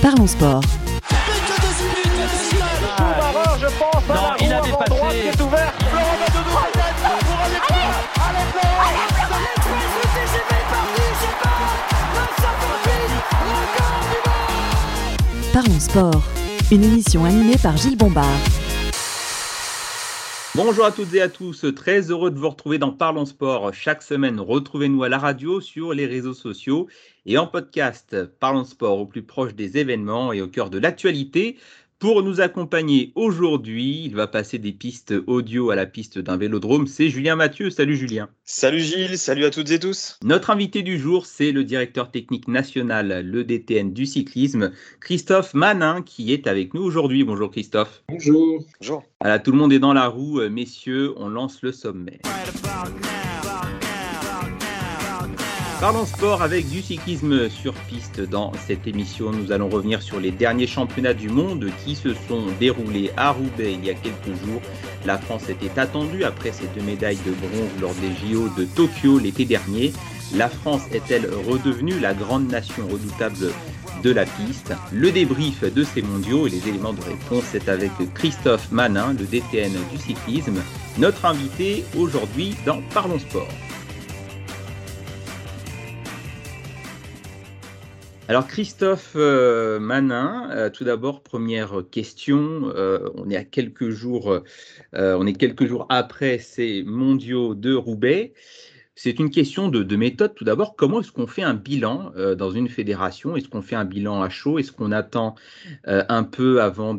Parlons sport. Non, il a dépassé. Parlons sport. Une émission animée par Gilles Bombard. Bonjour à toutes et à tous, très heureux de vous retrouver dans Parlons Sport. Chaque semaine, retrouvez-nous à la radio, sur les réseaux sociaux et en podcast. Parlons Sport au plus proche des événements et au cœur de l'actualité. Pour nous accompagner aujourd'hui, il va passer des pistes audio à la piste d'un vélodrome. C'est Julien Mathieu. Salut Julien. Salut Gilles, salut à toutes et tous. Notre invité du jour, c'est le directeur technique national, le DTN du cyclisme, Christophe Manin, qui est avec nous aujourd'hui. Bonjour Christophe. Bonjour. Bonjour. Voilà, tout le monde est dans la roue. Messieurs, on lance le sommet. Parlons sport avec du cyclisme sur piste. Dans cette émission, nous allons revenir sur les derniers championnats du monde qui se sont déroulés à Roubaix il y a quelques jours. La France était attendue après ses deux médailles de bronze lors des JO de Tokyo l'été dernier. La France est-elle redevenue la grande nation redoutable de la piste? Le débrief de ces mondiaux et les éléments de réponse, c'est avec Christophe Manin, le DTN du cyclisme, notre invité aujourd'hui dans Parlons Sport. Alors Christophe euh, Manin, euh, tout d'abord première question. Euh, on est à quelques jours, après ces mondiaux de Roubaix. C'est une question de, de, méthode. Tout d'abord, comment est-ce qu'on fait un bilan dans une fédération? Est-ce qu'on fait un bilan à chaud? Est-ce qu'on attend un peu avant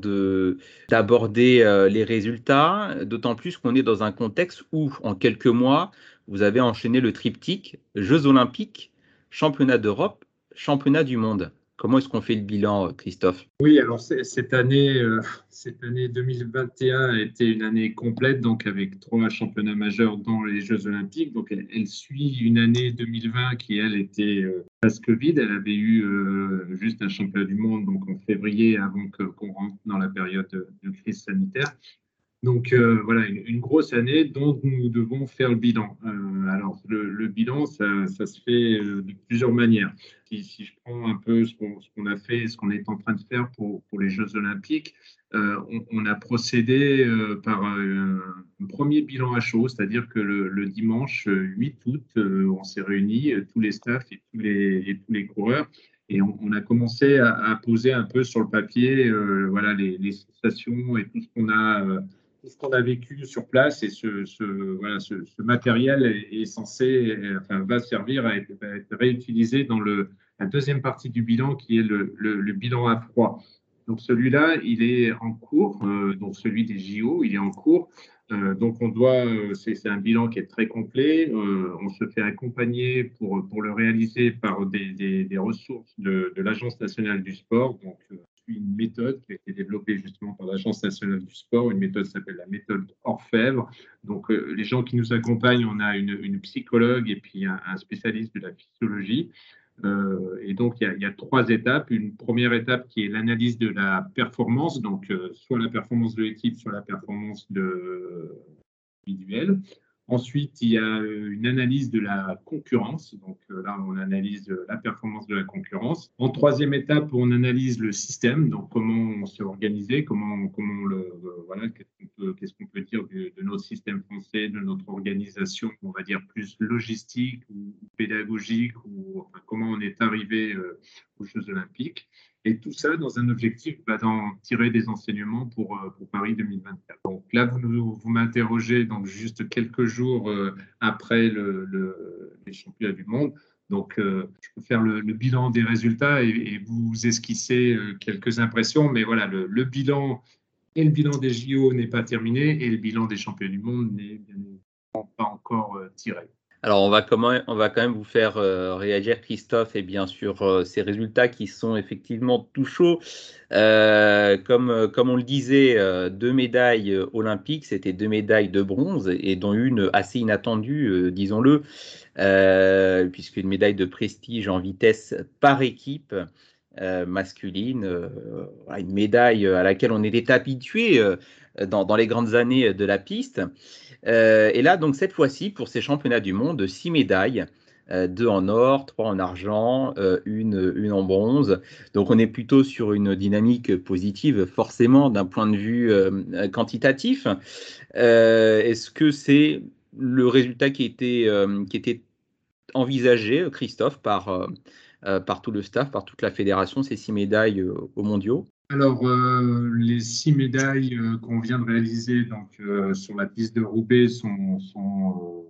d'aborder les résultats? D'autant plus qu'on est dans un contexte où, en quelques mois, vous avez enchaîné le triptyque Jeux olympiques, championnat d'Europe championnat du monde. Comment est-ce qu'on fait le bilan, Christophe? Oui, alors cette année, euh, cette année 2021 a été une année complète, donc avec trois championnats majeurs dans les Jeux Olympiques. Donc elle, suit une année 2020 qui, elle, était euh, presque vide. Elle avait eu euh, juste un championnat du monde donc en février avant qu'on rentre dans la période de crise sanitaire. Donc euh, voilà, une, grosse année dont nous devons faire le bilan. Euh, alors le, bilan, ça, se fait euh, de plusieurs manières. Si, je prends un peu ce qu'on a fait, ce qu'on est en train de faire pour, les Jeux olympiques, on, a procédé par un, premier bilan à chaud, c'est-à-dire que le, dimanche 8 août, on s'est réunis, tous les staffs et tous les, tous les coureurs, et on, a commencé à, poser un peu sur le papier voilà, les, les sensations et tout ce qu'on a ce qu'on a vécu sur place et ce, matériel est, censé, enfin, va servir à être, réutilisé dans le, la deuxième partie du bilan qui est le, bilan à froid. Donc celui-là, il est en cours, euh, donc celui des JO, il est en cours. Euh, donc on doit, euh, c'est un bilan qui est très complet. Euh, on se fait accompagner pour, pour le réaliser par des, des, des ressources de, de l'Agence nationale du sport. Donc une méthode qui a été développée justement par l'Agence nationale du sport. Une méthode s'appelle la méthode Orfèvre. Donc, euh, les gens qui nous accompagnent, on a une, psychologue et puis un, spécialiste de la physiologie. Euh, et donc, il y, a, trois étapes. Une première étape qui est l'analyse de la performance, donc euh, soit la performance de l'équipe, soit la performance de, individuelle. Ensuite, il y a euh, une analyse de la concurrence. Donc euh, là, on analyse euh, la performance de la concurrence. En troisième étape, on analyse le système. Donc comment on s'est organisé, comment, comment le, voilà, qu'est-ce qu'on peut, dire de, notre système français, de notre organisation, on va dire plus logistique ou pédagogique, ou comment on est arrivé aux Jeux Olympiques. Et tout ça dans un objectif bah, d'en tirer des enseignements pour, euh, Paris 2024. Donc là, vous, m'interrogez juste quelques jours euh, après le, les championnats du monde. Donc, euh, je peux faire le, bilan des résultats et, vous esquisser quelques impressions. Mais voilà, le, bilan et le bilan des JO n'est pas terminé et le bilan des championnats du monde n'est pas encore tiré. Alors, on va, quand même vous faire euh, réagir, Christophe, et bien sûr euh, ces résultats qui sont effectivement tout chauds. Euh, comme, comme on le disait, deux médailles olympiques, c'était deux médailles de bronze, et dont une assez inattendue, disons-le, puisqu'une médaille de prestige en vitesse par équipe. Masculine, une médaille à laquelle on était habitué dans, dans, les grandes années de la piste. Euh, et là, donc cette fois-ci, pour ces championnats du monde, six médailles. deux en or, trois en argent, une, une en bronze. Donc on est plutôt sur une dynamique positive, forcément, d'un point de vue quantitatif. Est-ce que c'est le résultat qui était, qui était envisagé, Christophe, par, par tout le staff, par toute la fédération, ces six médailles aux mondiaux alors, euh, les six médailles euh, qu'on vient de réaliser donc, euh, sur la piste de Roubaix sont, sont,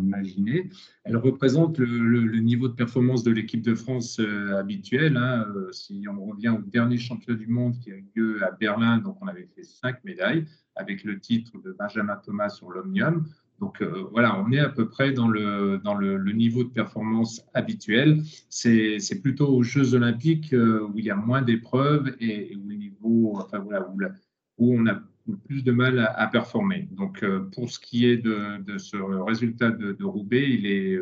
imaginées. Elles représentent le, niveau de performance de l'équipe de France habituelle. Hein. si on revient au dernier championnat du monde qui a eu lieu à Berlin, donc on avait fait cinq médailles avec le titre de Benjamin Thomas sur l'Omnium. Donc euh, voilà, on est à peu près dans le, le, niveau de performance habituel. C'est plutôt aux Jeux olympiques euh, où il y a moins d'épreuves et, où, niveau, enfin, voilà, où, on a plus de mal à, performer. Donc euh, pour ce qui est de, ce résultat de, Roubaix, il est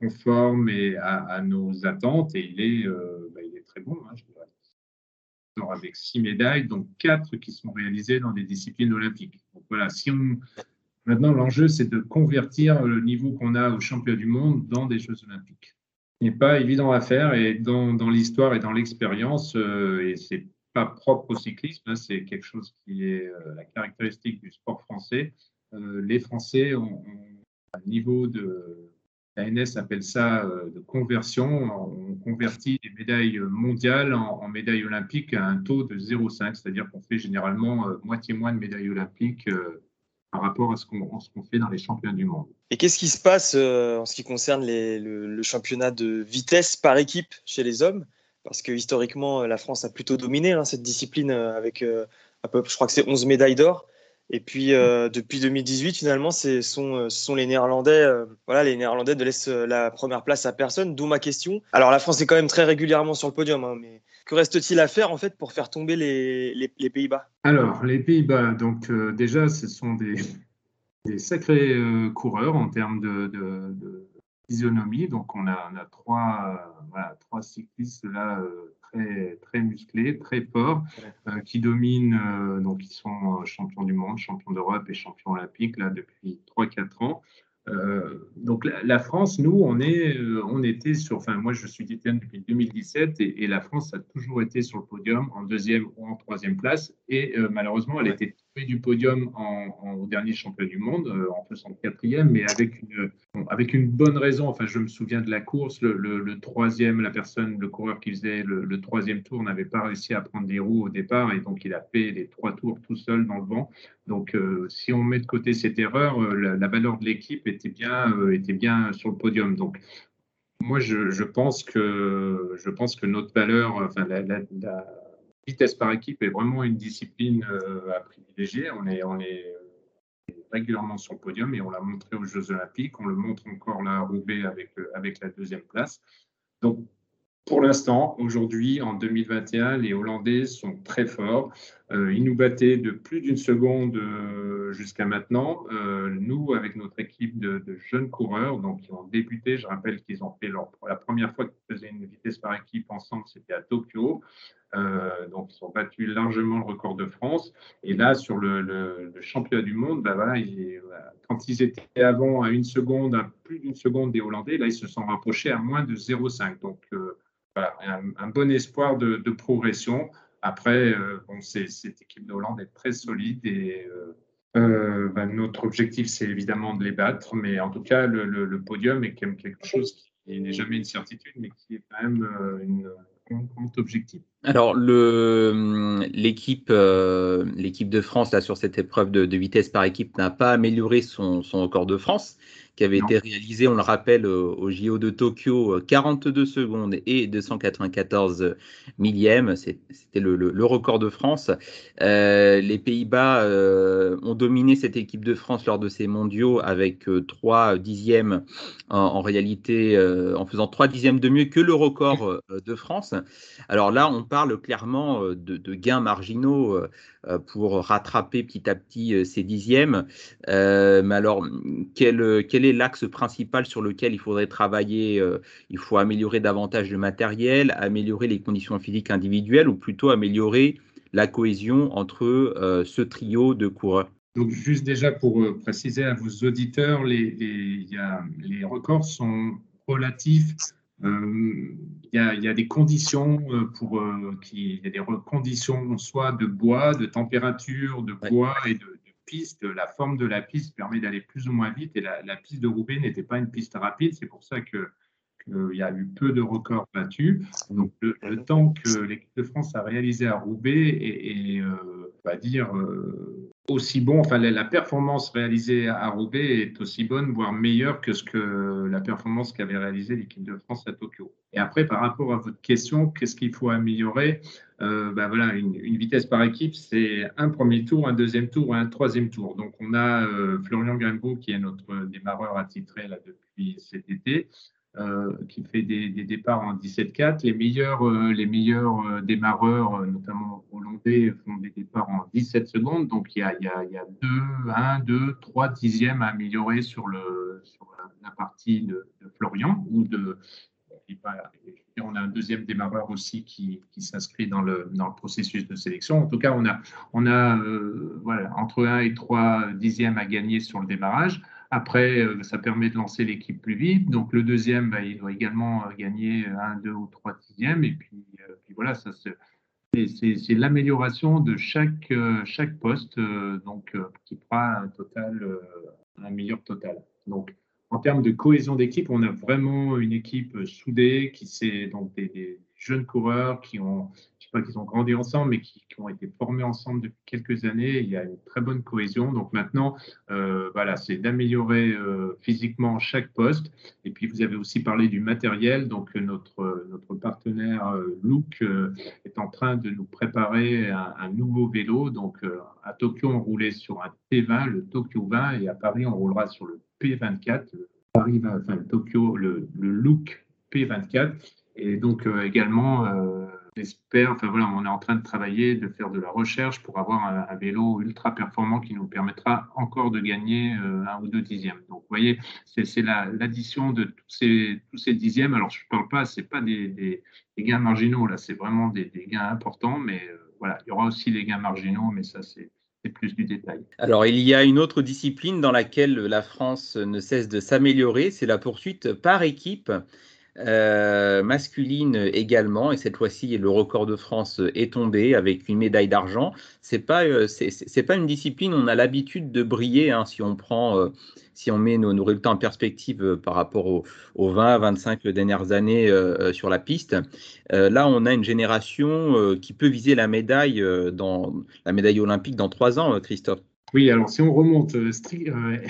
conforme à, nos attentes et il est, bah, très bon. Hein, avec six médailles, donc quatre qui sont réalisées dans des disciplines olympiques. Donc voilà, si on, Maintenant, l'enjeu, c'est de convertir le niveau qu'on a au championnat du monde dans des Jeux olympiques. Ce n'est pas évident à faire et dans, l'histoire et dans l'expérience, euh, et ce n'est pas propre au cyclisme, hein, c'est quelque chose qui est euh, la caractéristique du sport français. Euh, les Français ont, un niveau de, l'ANS appelle ça de conversion. On convertit des médailles mondiales en, médailles olympiques à un taux de 0,5, c'est-à-dire qu'on fait généralement moitié moins de médailles olympiques par rapport à ce qu'on fait dans les championnats du monde. Et qu'est-ce qui se passe euh, en ce qui concerne le, championnat de vitesse par équipe chez les hommes? Parce que historiquement, la France a plutôt dominé hein, cette discipline euh, avec, euh, à peu, je crois que c'est 11 médailles d'or. Et puis depuis 2018, finalement, ce sont, sont, les Néerlandais. voilà, les Néerlandais ne laissent la première place à personne. D'où ma question. Alors la France est quand même très régulièrement sur le podium, hein, mais que reste-t-il à faire en fait pour faire tomber les, Pays-Bas? Alors, les Pays-Bas, donc euh, déjà, ce sont des, sacrés euh, coureurs en termes de, physionomie. Donc, on a, trois, trois cyclistes là euh, très, très musclés, très forts, qui dominent, donc ils sont champions du monde, champions d'Europe et champions olympiques là depuis 3-4 ans. Euh, donc la, France, nous, on, est, euh, on était sur, enfin moi je suis détenu depuis 2017 et, la France a toujours été sur le podium en deuxième ou en troisième place. Et euh, malheureusement elle était du podium au dernier championnat du monde, euh, en faisant quatrième, mais avec une, avec une bonne raison. Enfin, je me souviens de la course, le, troisième, la personne, le coureur qui faisait le, troisième tour n'avait pas réussi à prendre des roues au départ et donc il a fait les trois tours tout seul dans le vent. Donc, euh, si on met de côté cette erreur, euh, la, valeur de l'équipe était bien, était bien sur le podium. Donc, moi, je, pense que je pense que notre valeur, enfin la vitesse par équipe est vraiment une discipline euh, à privilégier. On est, on est euh, régulièrement sur le podium et on l'a montré aux Jeux Olympiques. On le montre encore là à Roubaix avec, euh, avec la deuxième place. Donc, pour l'instant, aujourd'hui, en 2021, les Hollandais sont très forts. Ils nous battaient de plus d'une seconde jusqu'à maintenant. Nous, avec notre équipe de, jeunes coureurs, donc qui ont débuté, je rappelle qu'ils ont fait leur, la première fois qu'ils faisaient une vitesse par équipe ensemble, c'était à Tokyo. Donc, ils ont battu largement le record de France. Et là, sur le, championnat du monde, bah voilà, quand ils étaient avant à une seconde, à plus d'une seconde des Hollandais, là, ils se sont rapprochés à moins de 0,5. Donc, un, bon espoir de, progression. Après, euh, bon, cette équipe de Hollande est très solide et euh, euh, ben, notre objectif, c'est évidemment de les battre, mais en tout cas, le, podium est quand même quelque chose qui n'est jamais une certitude, mais qui est quand même une, un grand objectif. Alors, l'équipe de France, là, sur cette épreuve de, vitesse par équipe, n'a pas amélioré son, record de France qui avait été réalisé, on le rappelle, au, JO de Tokyo, 42 secondes et 294 millièmes. C'était le, record de France. Euh, les Pays-Bas euh, ont dominé cette équipe de France lors de ces mondiaux avec 3 euh, dixièmes en, réalité, en faisant 3 dixièmes de mieux que le record de France. Alors là, on parle clairement de, de gains marginaux pour rattraper petit à petit ces dixièmes. mais alors, quel, quel est l'axe principal sur lequel il faudrait travailler euh, Il faut améliorer davantage de matériel, améliorer les conditions physiques individuelles ou plutôt améliorer la cohésion entre euh, ce trio de coureurs donc, juste déjà pour euh, préciser à vos auditeurs, les, les records sont relatif. Il y, a, des conditions pour qui, il y a des conditions soit de bois, de température, de bois et de, La forme de la piste permet d'aller plus ou moins vite et la, la piste de Roubaix n'était pas une piste rapide. C'est pour ça que il y a eu peu de records battus. Donc, le, temps que l'équipe de France a réalisé à Roubaix est, euh, on va dire, euh, aussi bon. Enfin, la, performance réalisée à Roubaix est aussi bonne, voire meilleure que ce que la performance qu'avait réalisée l'équipe de France à Tokyo. Et après, par rapport à votre question, qu'est-ce qu'il faut améliorer euh, ben voilà, une, vitesse par équipe, c'est un premier tour, un deuxième tour un troisième tour. Donc, on a Florian Grimbaud qui est notre démarreur attitré là, depuis cet été. Euh, qui fait des, départs en 17-4. Les meilleurs, euh, les meilleurs euh, démarreurs, notamment hollandais, font des départs en 17 secondes. Donc il y a, il y a, il y a 2, 1, 2, 3 dixièmes à améliorer sur, la, partie de, Florian ou de. On a un deuxième démarreur aussi qui, s'inscrit dans le, processus de sélection. En tout cas, on a, on a voilà, entre 1 et 3 dixièmes à gagner sur le démarrage. Après, euh, ça permet de lancer l'équipe plus vite. Donc le deuxième, bah, il doit également euh, gagner un, deux ou trois dixièmes. Et puis, euh, puis voilà, ça c'est l'amélioration de chaque, chaque poste donc, qui fera un total, un meilleur total. Donc, en termes de cohésion d'équipe, on a vraiment une équipe soudée qui c'est donc des, jeunes coureurs qui ont, je sais pas qu'ils ont grandi ensemble, mais qui, ont été formés ensemble depuis quelques années. Il y a une très bonne cohésion. Donc maintenant, euh, voilà, c'est d'améliorer euh, physiquement chaque poste. Et puis vous avez aussi parlé du matériel. Donc notre notre partenaire euh, Look est en train de nous préparer un, nouveau vélo. Donc à Tokyo, on roulait sur un T20, le Tokyo 20, et à Paris, on roulera sur le P24, Paris, enfin Tokyo, le, le Look P24. Et donc euh, également, euh, j'espère, enfin voilà, on est en train de travailler, de faire de la recherche pour avoir un, vélo ultra performant qui nous permettra encore de gagner euh, un ou deux dixièmes. Donc vous voyez, c'est l'addition de tous ces, dixièmes. Alors je ne parle pas, ce pas des, gains marginaux, là c'est vraiment des, des, gains importants, mais voilà, il y aura aussi les gains marginaux, mais ça c'est plus du détail. Alors, il y a une autre discipline dans laquelle la France ne cesse de s'améliorer, c'est la poursuite par équipe. Euh, masculine également, et cette fois-ci le record de France est tombé avec une médaille d'argent. C'est pas euh, pas une discipline on a l'habitude de briller hein, si on prend euh, si on met nos, résultats en perspective par rapport aux, 20 à 25 dernières années sur la piste. là on a une génération qui peut viser la médaille dans la médaille olympique dans trois ans, Christophe. Oui, alors si on remonte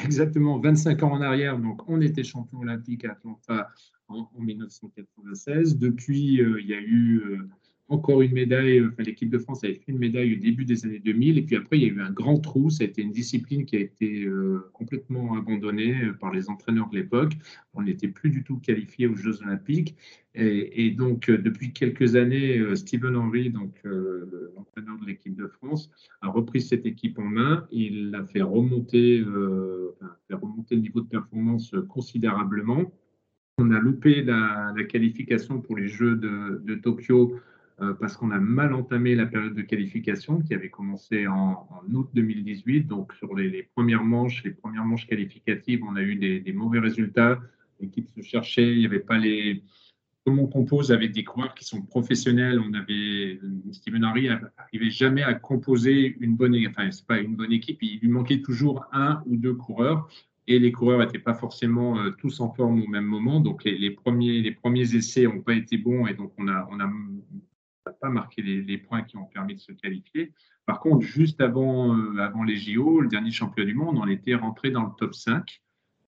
exactement 25 ans en arrière, donc on était champion olympique à Atlanta en, 1996. Depuis, euh, il y a eu euh, encore une médaille, enfin, l'équipe de France avait fait une médaille au début des années 2000, et puis après, il y a eu un grand trou. Ça a été une discipline qui a été euh, complètement abandonnée par les entraîneurs de l'époque. On n'était plus du tout qualifié aux Jeux Olympiques. Et, donc, depuis quelques années, Stephen Henry, donc l'entraîneur de l'équipe de France, a repris cette équipe en main. Il a fait remonter, fait remonter le niveau de performance considérablement. On a loupé la, qualification pour les Jeux de, Tokyo euh, parce qu'on a mal entamé la période de qualification qui avait commencé en, août 2018. Donc sur les, premières manches, les premières manches qualificatives, on a eu des, mauvais résultats. L'équipe se cherchait, il n'y avait pas les. Comme on compose avec des coureurs qui sont professionnels, on avait Steven Harry n'arrivait jamais à composer une bonne, enfin c'est pas une bonne équipe, il lui manquait toujours un ou deux coureurs et les coureurs n'étaient pas forcément euh, tous en forme au même moment. Donc les, premiers, essais n'ont pas été bons et donc on n'a pas marqué les, points qui ont permis de se qualifier. Par contre, juste avant, euh, les JO, le dernier champion du monde, on était rentré dans le top 5.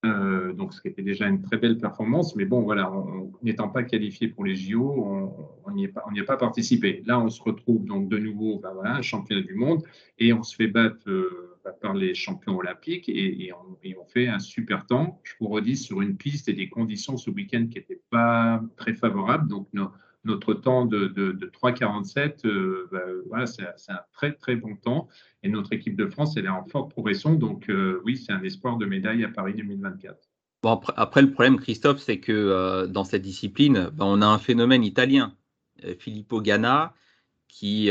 Euh, donc, ce qui était déjà une très belle performance, mais bon, voilà, n'étant pas qualifié pour les JO, on n'y a pas participé. Là, on se retrouve donc de nouveau, ben voilà, championnat du monde, et on se fait battre par les champions olympiques et, on, fait un super temps. Je vous redis sur une piste et des conditions ce week-end qui n'étaient pas très favorables. Donc notre temps de, de, 3,47, euh, bah, voilà, c'est un très très bon temps. Et notre équipe de France, elle est en forte progression. Donc euh, oui, c'est un espoir de médaille à Paris 2024. Bon, après, le problème, Christophe, c'est que euh, dans cette discipline, bah, on a un phénomène italien. Filippo Ganna, qui,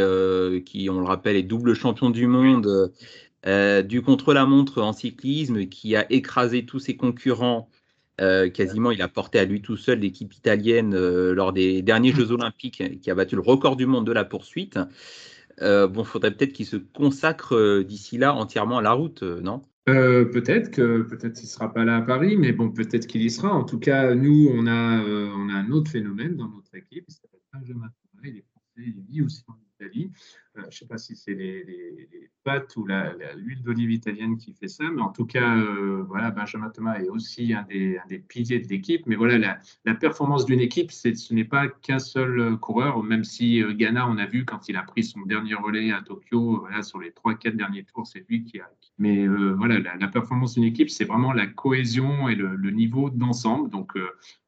qui, on le rappelle, est double champion du monde euh, du contre-la-montre en cyclisme qui a écrasé tous ses concurrents quasiment, il a porté à lui tout seul l'équipe italienne lors des derniers Jeux Olympiques, qui a battu le record du monde de la poursuite. bon, faudrait peut-être qu'il se consacre d'ici là entièrement à la route, non? Peut-être que peut-être il sera pas là à Paris, mais bon, peut-être qu'il y sera. En tout cas, nous, on a, on a un autre phénomène dans notre équipe, il s'appelle Benjamin Thomas, il est français, il vit aussi en. Euh, je ne sais pas si c'est les, pâtes ou l'huile d'olive italienne qui fait ça, mais en tout cas, euh, voilà, Benjamin Thomas est aussi un des, piliers de l'équipe. Mais voilà, la, performance d'une équipe, ce n'est pas qu'un seul coureur, même si euh, Ghana, on a vu quand il a pris son dernier relais à Tokyo, voilà, sur les 3-4 derniers tours, c'est lui qui a. Mais voilà, la, performance d'une équipe, c'est vraiment la cohésion et le, niveau d'ensemble. Donc,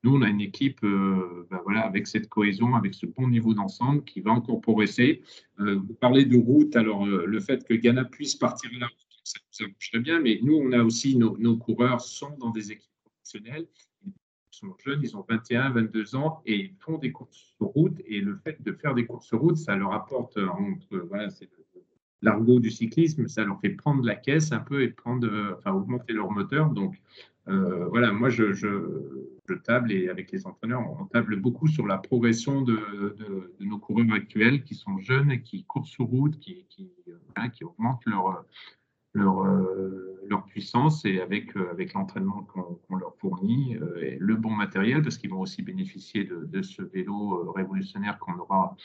nous, on a une équipe ben voilà, avec cette cohésion, avec ce bon niveau d'ensemble qui va encore progresser. Euh, vous parlez de route, alors euh, le fait que Ghana puisse partir route, ça nous arrange bien, mais nous, on a aussi nos, coureurs sont dans des équipes professionnelles, ils sont jeunes, ils ont 21, 22 ans et ils font des courses sur route. Et le fait de faire des courses sur route, ça leur apporte, euh, entre, voilà, c'est l'argot du cyclisme, ça leur fait prendre la caisse un peu et prendre, enfin, augmenter leur moteur. Donc, voilà, moi, je table et avec les entraîneurs, on table beaucoup sur la progression de, nos coureurs actuels qui sont jeunes et qui courent sur route, qui, qui, qui augmentent leur, leur, euh, leur, puissance et avec, euh, avec l'entraînement qu'on leur fournit euh, le bon matériel parce qu'ils vont aussi bénéficier de, ce vélo révolutionnaire qu'on aura,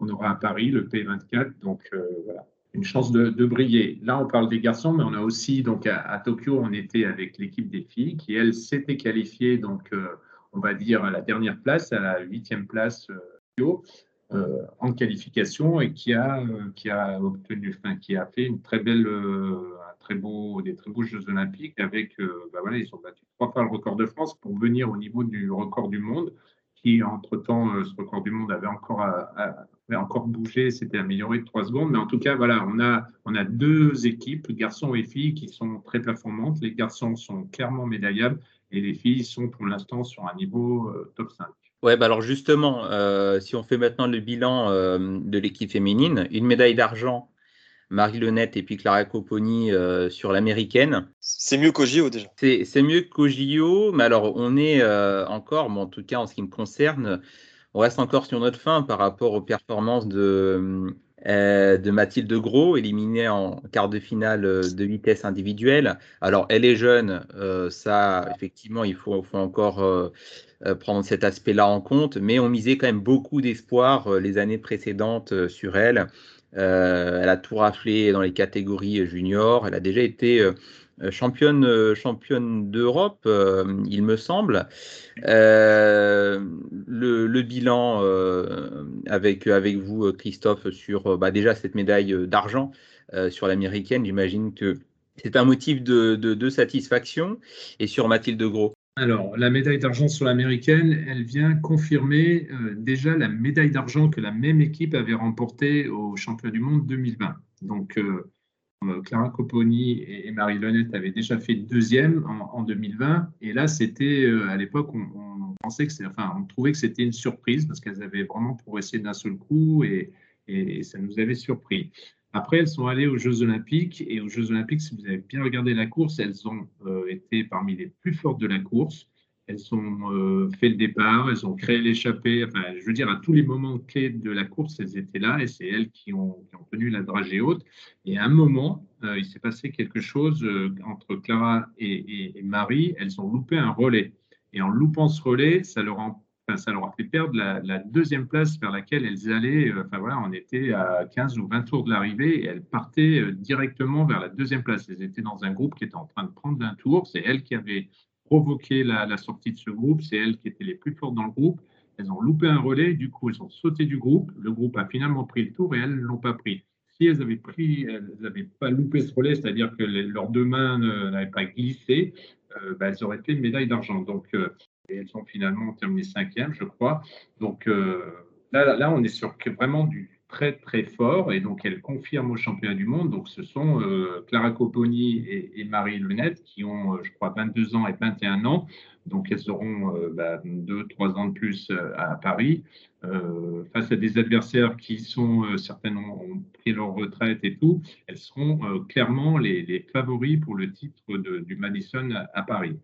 aura à Paris, le P24. Donc voilà une chance de, briller. Là, on parle des garçons, mais on a aussi, donc à, Tokyo, on était avec l'équipe des filles qui, elle, s'était qualifiée, donc euh, on va dire à la dernière place, à la huitième place euh, euh en qualification et qui a, qui a obtenu, qui a fait une très belle, un très beau, des très beaux Jeux Olympiques avec, bah voilà, ils ont battu trois fois le record de France pour venir au niveau du record du monde qui, entre-temps, ce record du monde avait encore à, encore bougé, c'était amélioré de 3 secondes. Mais en tout cas, voilà, on a, on a deux équipes, garçons et filles, qui sont très performantes. Les garçons sont clairement médaillables et les filles sont pour l'instant sur un niveau euh, top 5. Ouais, bah alors justement, euh, si on fait maintenant le bilan euh, de l'équipe féminine, une médaille d'argent, Marie Lenette et puis Clara Coponi sur l'américaine. C'est mieux qu'au JO déjà. C'est mieux qu'au JO, mais alors on est encore, en tout cas en ce qui me concerne, on reste encore sur notre fin par rapport aux performances de, euh, de Mathilde Gros, éliminée en quart de finale euh, de vitesse individuelle. Alors, elle est jeune, euh, ça, effectivement, il faut, faut encore prendre cet aspect-là en compte, mais on misait quand même beaucoup d'espoir les années précédentes sur elle. Elle a tout raflé dans les catégories juniors. Elle a déjà été euh, championne, euh, championne d'Europe, euh, il me semble. le, bilan avec, avec vous, Christophe, sur bah, déjà cette médaille d'argent sur l'américaine, j'imagine que c'est un motif de, de, satisfaction. Et sur Mathilde Gros? Alors, la médaille d'argent sur l'américaine, elle vient confirmer déjà la médaille d'argent que la même équipe avait remportée au championnat du monde 2020. Donc, euh, Clara Copponi et Marie Lenette avaient déjà fait deuxième en, 2020. Et là, c'était euh, à l'époque, on, pensait que c'est, enfin, on trouvait que c'était une surprise parce qu'elles avaient vraiment progressé d'un seul coup et, ça nous avait surpris. Après, elles sont allées aux Jeux Olympiques et aux Jeux Olympiques, si vous avez bien regardé la course, elles ont euh, été parmi les plus fortes de la course. Elles ont euh, fait le départ, elles ont créé l'échappée. Enfin, je veux dire, à tous les moments clés de la course, elles étaient là et c'est elles qui ont, tenu la dragée haute. Et à un moment, euh, il s'est passé quelque chose entre Clara et, Marie. Elles ont loupé un relais. Et en loupant ce relais, ça leur, a, ça leur a fait perdre la, deuxième place vers laquelle elles allaient. Enfin voilà, on était à 15 ou 20 tours de l'arrivée et elles partaient directement vers la deuxième place. Elles étaient dans un groupe qui était en train de prendre un tour. C'est elles qui avaient provoqué la, sortie de ce groupe. C'est elles qui étaient les plus fortes dans le groupe. Elles ont loupé un relais, du coup, elles ont sauté du groupe. Le groupe a finalement pris le tour et elles ne l'ont pas pris. Si elles avaient pris, elles n'avaient pas loupé ce relais, c'est-à-dire que leurs deux mains n'avaient pas glissé, euh, bah, elles auraient fait une médaille d'argent. Donc, euh, elles ont finalement terminé cinquième, je crois. Donc euh, là, là, on est sur vraiment du, très très fort et donc elles confirment au championnat du monde. Donc ce sont euh, Clara Copponi et, Marie Lunette qui ont, euh, je crois, 22 ans et 21 ans. Donc elles auront euh, bah, 2-3 ans de plus à Paris face à des adversaires qui sont certainement ont pris leur retraite et tout. Elles seront clairement les, les, favoris pour le titre de, du Madison à, Paris.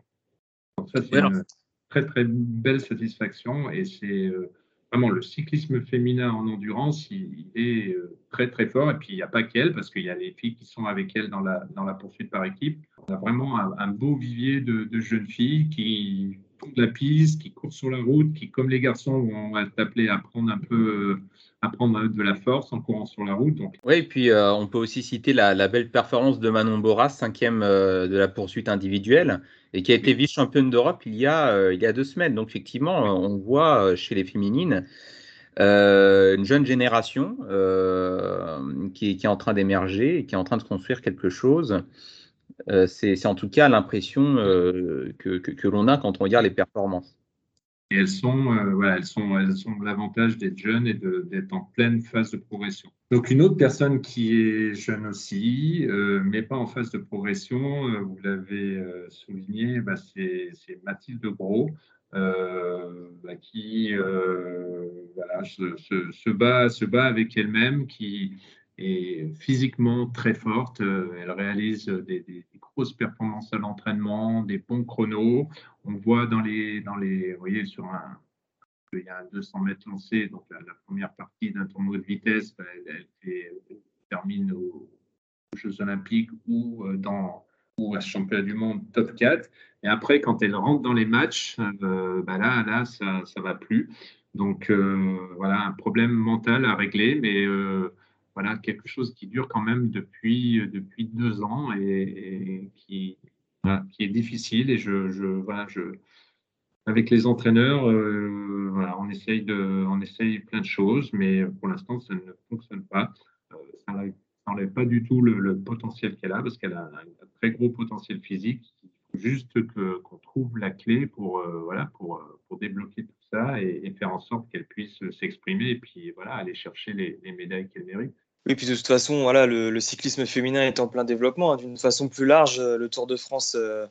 Donc ça, c'est une très très belle satisfaction et c'est euh, vraiment le cyclisme féminin en endurance, il, est euh, très très fort. Et puis il n'y a pas qu'elle, parce qu'il y a les filles qui sont avec elle dans la, dans la poursuite par équipe. On a vraiment un, beau vivier de, jeunes filles qui font de la piste, qui courent sur la route, qui, comme les garçons, vont être appelés à prendre un peu à prendre de la force en courant sur la route. Donc. Oui, et puis euh, on peut aussi citer la, belle performance de Manon Boras, cinquième de la poursuite individuelle, et qui a été vice-championne d'Europe il, y a, euh, il y a deux semaines. Donc effectivement, on voit chez les féminines une jeune génération qui, qui, est en train d'émerger et qui est en train de construire quelque chose. C'est en tout cas l'impression que, que, que l'on a quand on regarde les performances. Et elles sont, euh, voilà, elles sont, elles sont l'avantage d'être jeunes et d'être en pleine phase de progression. Donc une autre personne qui est jeune aussi, euh, mais pas en phase de progression, euh, vous l'avez souligné, bah, c'est Mathilde Gros. Bah, qui se, bat, se bat avec elle-même, qui est physiquement très forte. Elle réalise des, grosses performances à l'entraînement, des bons chronos. On voit dans les, dans les, vous voyez, sur un, il y a un 200 mètres lancé, donc la, première partie d'un tournoi de vitesse, bah, elle, termine aux, Jeux Olympiques ou euh, dans ou à Championnat du Monde top 4. Et après, quand elle rentre dans les matchs, euh, bah là, là, ça ne va plus. Donc euh, voilà, un problème mental à régler, mais voilà, quelque chose qui dure quand même depuis, depuis deux ans et, qui, qui est difficile. Et je, voilà, je, avec les entraîneurs, euh, voilà, on, essaye de, on essaye plein de choses, mais pour l'instant, ça ne fonctionne pas. Euh, ça n'enlève pas du tout le, potentiel qu'elle a, parce qu'elle a un, très gros potentiel physique. Juste qu'on trouve la clé pour, euh, voilà, pour, pour débloquer tout ça et, faire en sorte qu'elle puisse s'exprimer et puis voilà, aller chercher les médailles qu'elle mérite. Oui, puis de toute façon, voilà, le, cyclisme féminin est en plein développement. Hein. D'une façon plus large, euh, le Tour de France euh,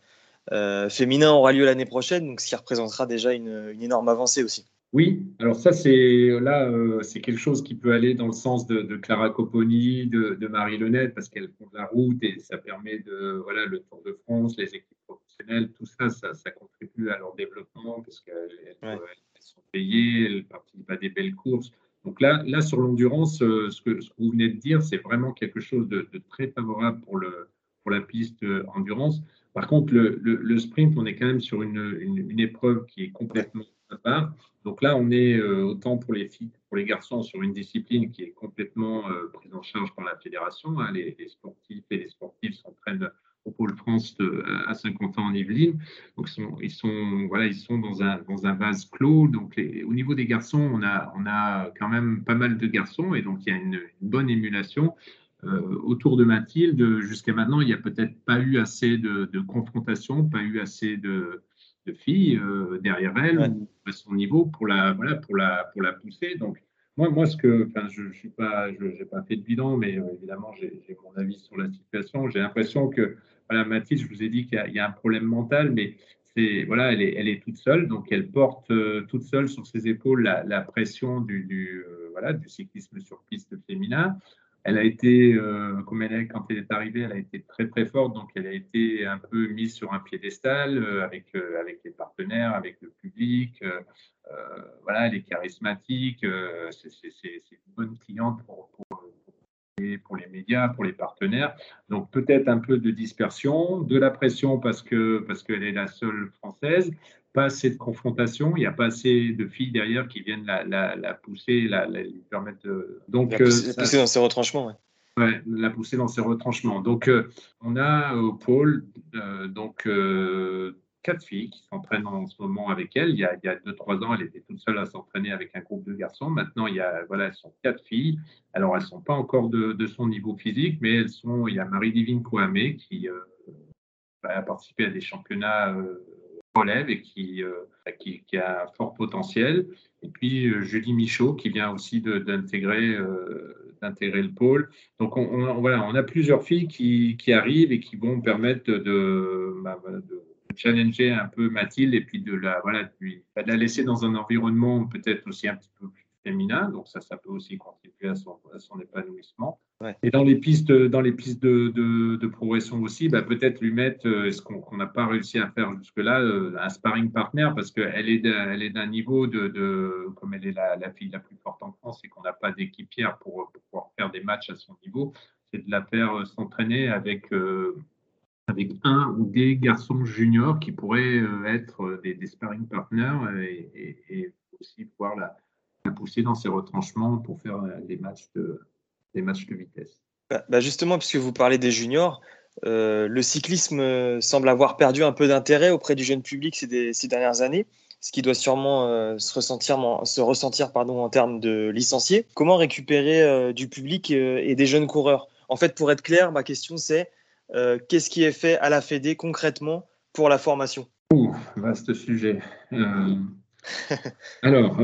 euh, féminin aura lieu l'année prochaine, donc ce qui représentera déjà une, énorme avancée aussi. Oui, alors ça, c'est là, c'est quelque chose qui peut aller dans le sens de, Clara Copponi, de, Marie Lenette, parce qu'elles font de la route et ça permet de, voilà, le Tour de France, les équipes professionnelles, tout ça, ça, contribue à leur développement parce qu'elles sont payées, elles participent à des belles courses. Donc là, là sur l'endurance, euh, ce, que, vous venez de dire, c'est vraiment quelque chose de, très favorable pour, le, pour la piste euh, endurance. Par contre, le, sprint, on est quand même sur une, une, épreuve qui est complètement à part. Donc là, on est euh, autant pour les filles pour les garçons sur une discipline qui est complètement prise en charge par la fédération. Hein. les, sportifs et les sportives s'entraînent au Pôle France à 50 ans en Yvelines. Donc, ils sont, ils sont, voilà, ils sont dans un, dans un vase clos. Donc, au niveau des garçons, on a, on a quand même pas mal de garçons et donc il y a une, bonne émulation. Euh, autour de Mathilde, jusqu'à maintenant, il n'y a peut-être pas eu assez de, de confrontation, pas eu assez de, de filles euh, derrière elle à son niveau pour la, voilà, pour la, pour la pousser. Donc, moi, moi, ce que, enfin, je n'ai pas, je, pas fait de bilan, mais euh, évidemment, j'ai mon avis sur la situation. J'ai l'impression que, voilà, Mathis, je vous ai dit qu'il y, a un problème mental, mais c'est, voilà, elle est, elle est toute seule, donc elle porte euh, toute seule sur ses épaules la, pression du, du euh, voilà, du cyclisme sur piste féminin. Elle a été, est, quand elle est arrivée, elle a été très très forte, donc elle a été un peu mise sur un piédestal avec, avec les partenaires, avec le public. Euh, voilà, elle est charismatique, euh, c'est une bonne cliente pour, pour, les médias, pour les partenaires. Donc peut-être un peu de dispersion, de la pression parce que parce qu'elle est la seule française, pas assez de confrontation, il n'y a pas assez de filles derrière qui viennent la, la, pousser, la, lui permettre de... Donc, la pousser, euh, dans ses retranchements, ouais. la pousser dans ses retranchements. Donc, on a au pôle donc, quatre filles qui s'entraînent en ce moment avec elle. Il y a, il y a deux, trois ans, elle était toute seule à s'entraîner avec un groupe de garçons. Maintenant, il y a, voilà, elles sont quatre filles. Alors, elles ne sont pas encore de, de, son niveau physique, mais elles sont, il y a Marie-Divine Kouamé qui euh, a participé à des championnats euh, et qui, euh, qui, qui, a fort potentiel. Et puis, Julie Michaud qui vient aussi d'intégrer d'intégrer le pôle. Donc, on, voilà, on a plusieurs filles qui, arrivent et qui vont permettre bah, de challenger un peu Mathilde et puis de la, voilà, de la laisser dans un environnement peut-être aussi un petit peu plus féminin. Donc ça, ça peut aussi contribuer à son épanouissement. Et dans les pistes, dans les pistes de, progression aussi, bah, peut-être lui mettre euh, ce qu'on n'a pas réussi à faire jusque-là, euh, un sparring partner, parce qu'elle est d'un niveau de, comme elle est la, la, fille la plus forte en France et qu'on n'a pas d'équipière pour, pour, pouvoir faire des matchs à son niveau, c'est de la faire s'entraîner avec avec un ou des garçons juniors qui pourraient euh, être des, sparring partners et, aussi pouvoir la, pousser dans ses retranchements pour faire euh, des matchs de, des matchs de vitesse. Bah, bah, justement, puisque vous parlez des juniors, euh, le cyclisme semble avoir perdu un peu d'intérêt auprès du jeune public ces, ces dernières années, ce qui doit sûrement se ressentir, se ressentir pardon, en termes de licenciés. Comment récupérer du public et des jeunes coureurs? En fait, pour être clair, ma question c'est euh, qu'est-ce qui est fait à la Fédé concrètement pour la formation? Ouh, vaste sujet. Euh, alors,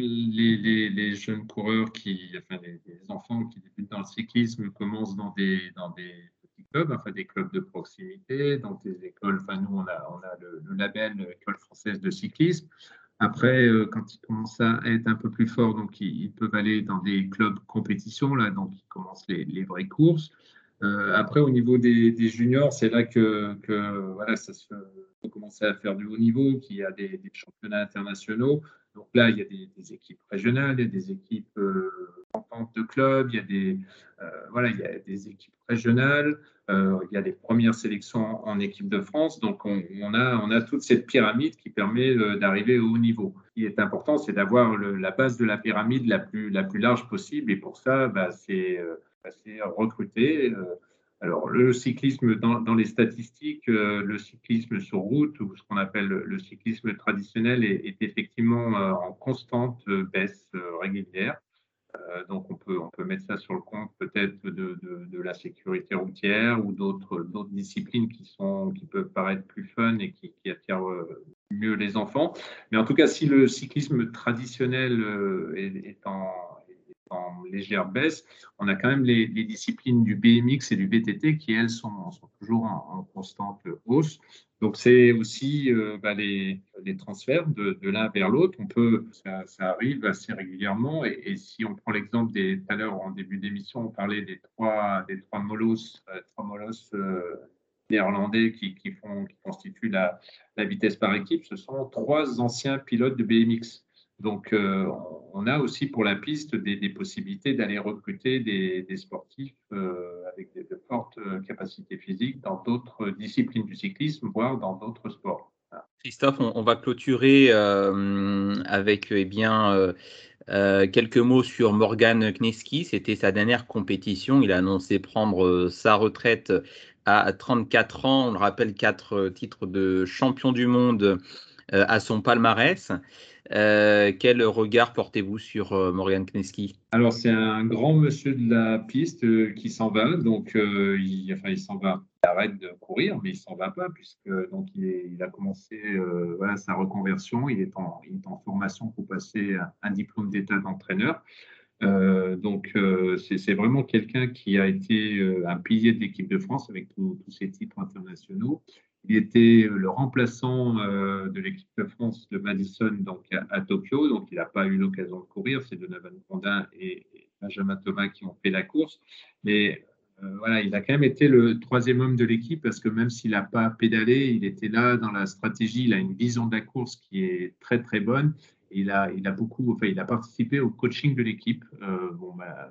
euh, les, jeunes coureurs, qui, enfin les, enfants qui débutent dans le cyclisme commencent dans des, dans des petits clubs, enfin des clubs de proximité, dans des écoles. Enfin, nous, on a, on a le, label École française de cyclisme. Après, quand ils commencent à être un peu plus forts, donc ils, peuvent aller dans des clubs compétition, là, donc ils commencent les, les vraies courses. Euh, après, au niveau des, juniors, c'est là que, voilà, ça se commencer à faire du haut niveau, qu'il y a des, championnats internationaux. Donc là, il y a des, équipes régionales, il y a des équipes euh, de club, il y a des, euh, voilà, il y a des équipes régionales, euh, il y a des premières sélections en équipe de France. Donc on, a, on a toute cette pyramide qui permet d'arriver au haut niveau. Ce qui est important, c'est d'avoir la base de la pyramide la plus, la plus large possible. Et pour ça, bah, c'est c'est recruter. Euh, alors, le cyclisme, dans, les statistiques, euh, le cyclisme sur route, ou ce qu'on appelle le cyclisme traditionnel, est, effectivement euh, en constante baisse régulière. donc, on peut, on peut mettre ça sur le compte peut-être de, la sécurité routière ou d'autres disciplines qui, sont, qui peuvent paraître plus fun et qui, attirent mieux les enfants. Mais en tout cas, si le cyclisme traditionnel est en en légère baisse, on a quand même les, disciplines du BMX et du VTT qui, elles, sont, toujours en, constante hausse. Donc, c'est aussi euh, bah, les, transferts de, l'un vers l'autre. On peut, ça, arrive assez régulièrement. Et, si on prend l'exemple des, tout à l'heure, en début d'émission, on parlait des trois, des trois euh, euh, néerlandais qui, constituent la vitesse par équipe. Ce sont trois anciens pilotes de BMX. Donc, euh, on a aussi pour la piste des, possibilités d'aller recruter des, sportifs euh, avec de fortes euh, capacités physiques dans d'autres disciplines du cyclisme, voire dans d'autres sports. Christophe, on, va clôturer avec eh bien, quelques mots sur Morgan Kneski. C'était sa dernière compétition. Il a annoncé prendre sa retraite à 34 ans. On le rappelle, quatre titres de champion du monde à son palmarès. Euh, quel regard portez-vous sur euh, Morgan Kneski? Alors, c'est un grand monsieur de la piste euh, qui s'en va. Donc, il, enfin, il s'en va. Il arrête de courir, mais il s'en va pas, puisque donc, il, a commencé sa reconversion. Il est, en, il est en formation pour passer un diplôme d'état d'entraîneur. donc, c'est vraiment quelqu'un qui a été un pilier de l'équipe de France avec tous ses titres internationaux. Il était le remplaçant euh, de l'équipe de France de Madison donc à, Tokyo, donc il n'a pas eu l'occasion de courir. C'est Donovan Condin et, Benjamin Thomas qui ont fait la course. Mais euh, voilà, il a quand même été le troisième homme de l'équipe parce que même s'il n'a pas pédalé, il était là dans la stratégie. Il a une vision de la course qui est très très bonne. Il a, il a beaucoup, enfin, il a participé au coaching de l'équipe. Euh, bon, bah,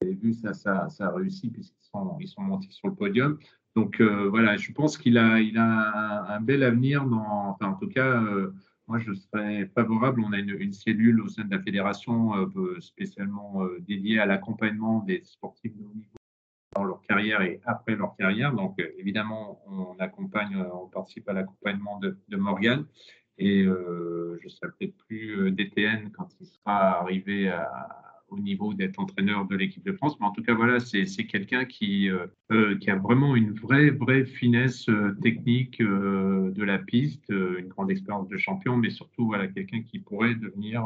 vous avez vu, ça, ça, ça a réussi puisqu'ils sont, ils sont montés sur le podium. Donc euh, voilà, je pense qu'il a, un, bel avenir. Enfin, en tout cas, euh, moi, je serais favorable. On a une, cellule au sein de la fédération euh, spécialement dédiée à l'accompagnement des sportifs de haut niveau dans leur carrière et après leur carrière. Donc, évidemment, on accompagne, on participe à l'accompagnement de, de. Et je ne serai peut-être plus DTN quand il sera arrivé à, au niveau d'être entraîneur de l'équipe de France. Mais en tout cas, voilà, c'est quelqu'un qui, euh, euh, qui a vraiment une vraie, vraie finesse euh, technique de la piste, une grande expérience de champion, mais surtout, voilà, quelqu'un qui pourrait devenir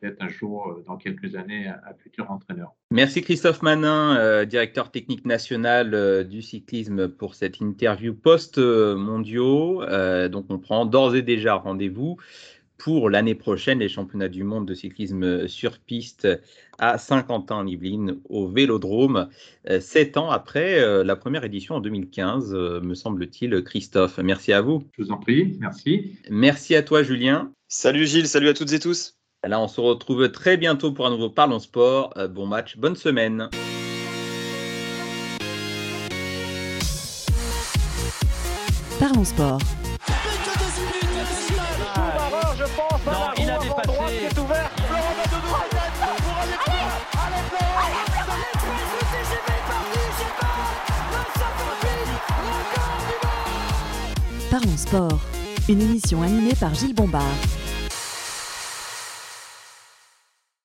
peut-être un jour, dans quelques années, un, futur entraîneur. Merci Christophe Manin, directeur technique national du cyclisme, pour cette interview post-mondiaux. donc, on prend d'ores et déjà rendez-vous pour l'année prochaine les championnats du monde de cyclisme sur piste à Saint-Quentin-en-Yvelines au Vélodrome, sept ans après la première édition en 2015, me semble-t-il, Christophe. Merci à vous. Je vous en prie, merci. Merci à toi, Julien. Salut Gilles, salut à toutes et tous. Là, on se retrouve très bientôt pour un nouveau Parlons Sport. Bon match, bonne semaine. Parlons Sport. Sport. Une émission animée par Gilles Bombard.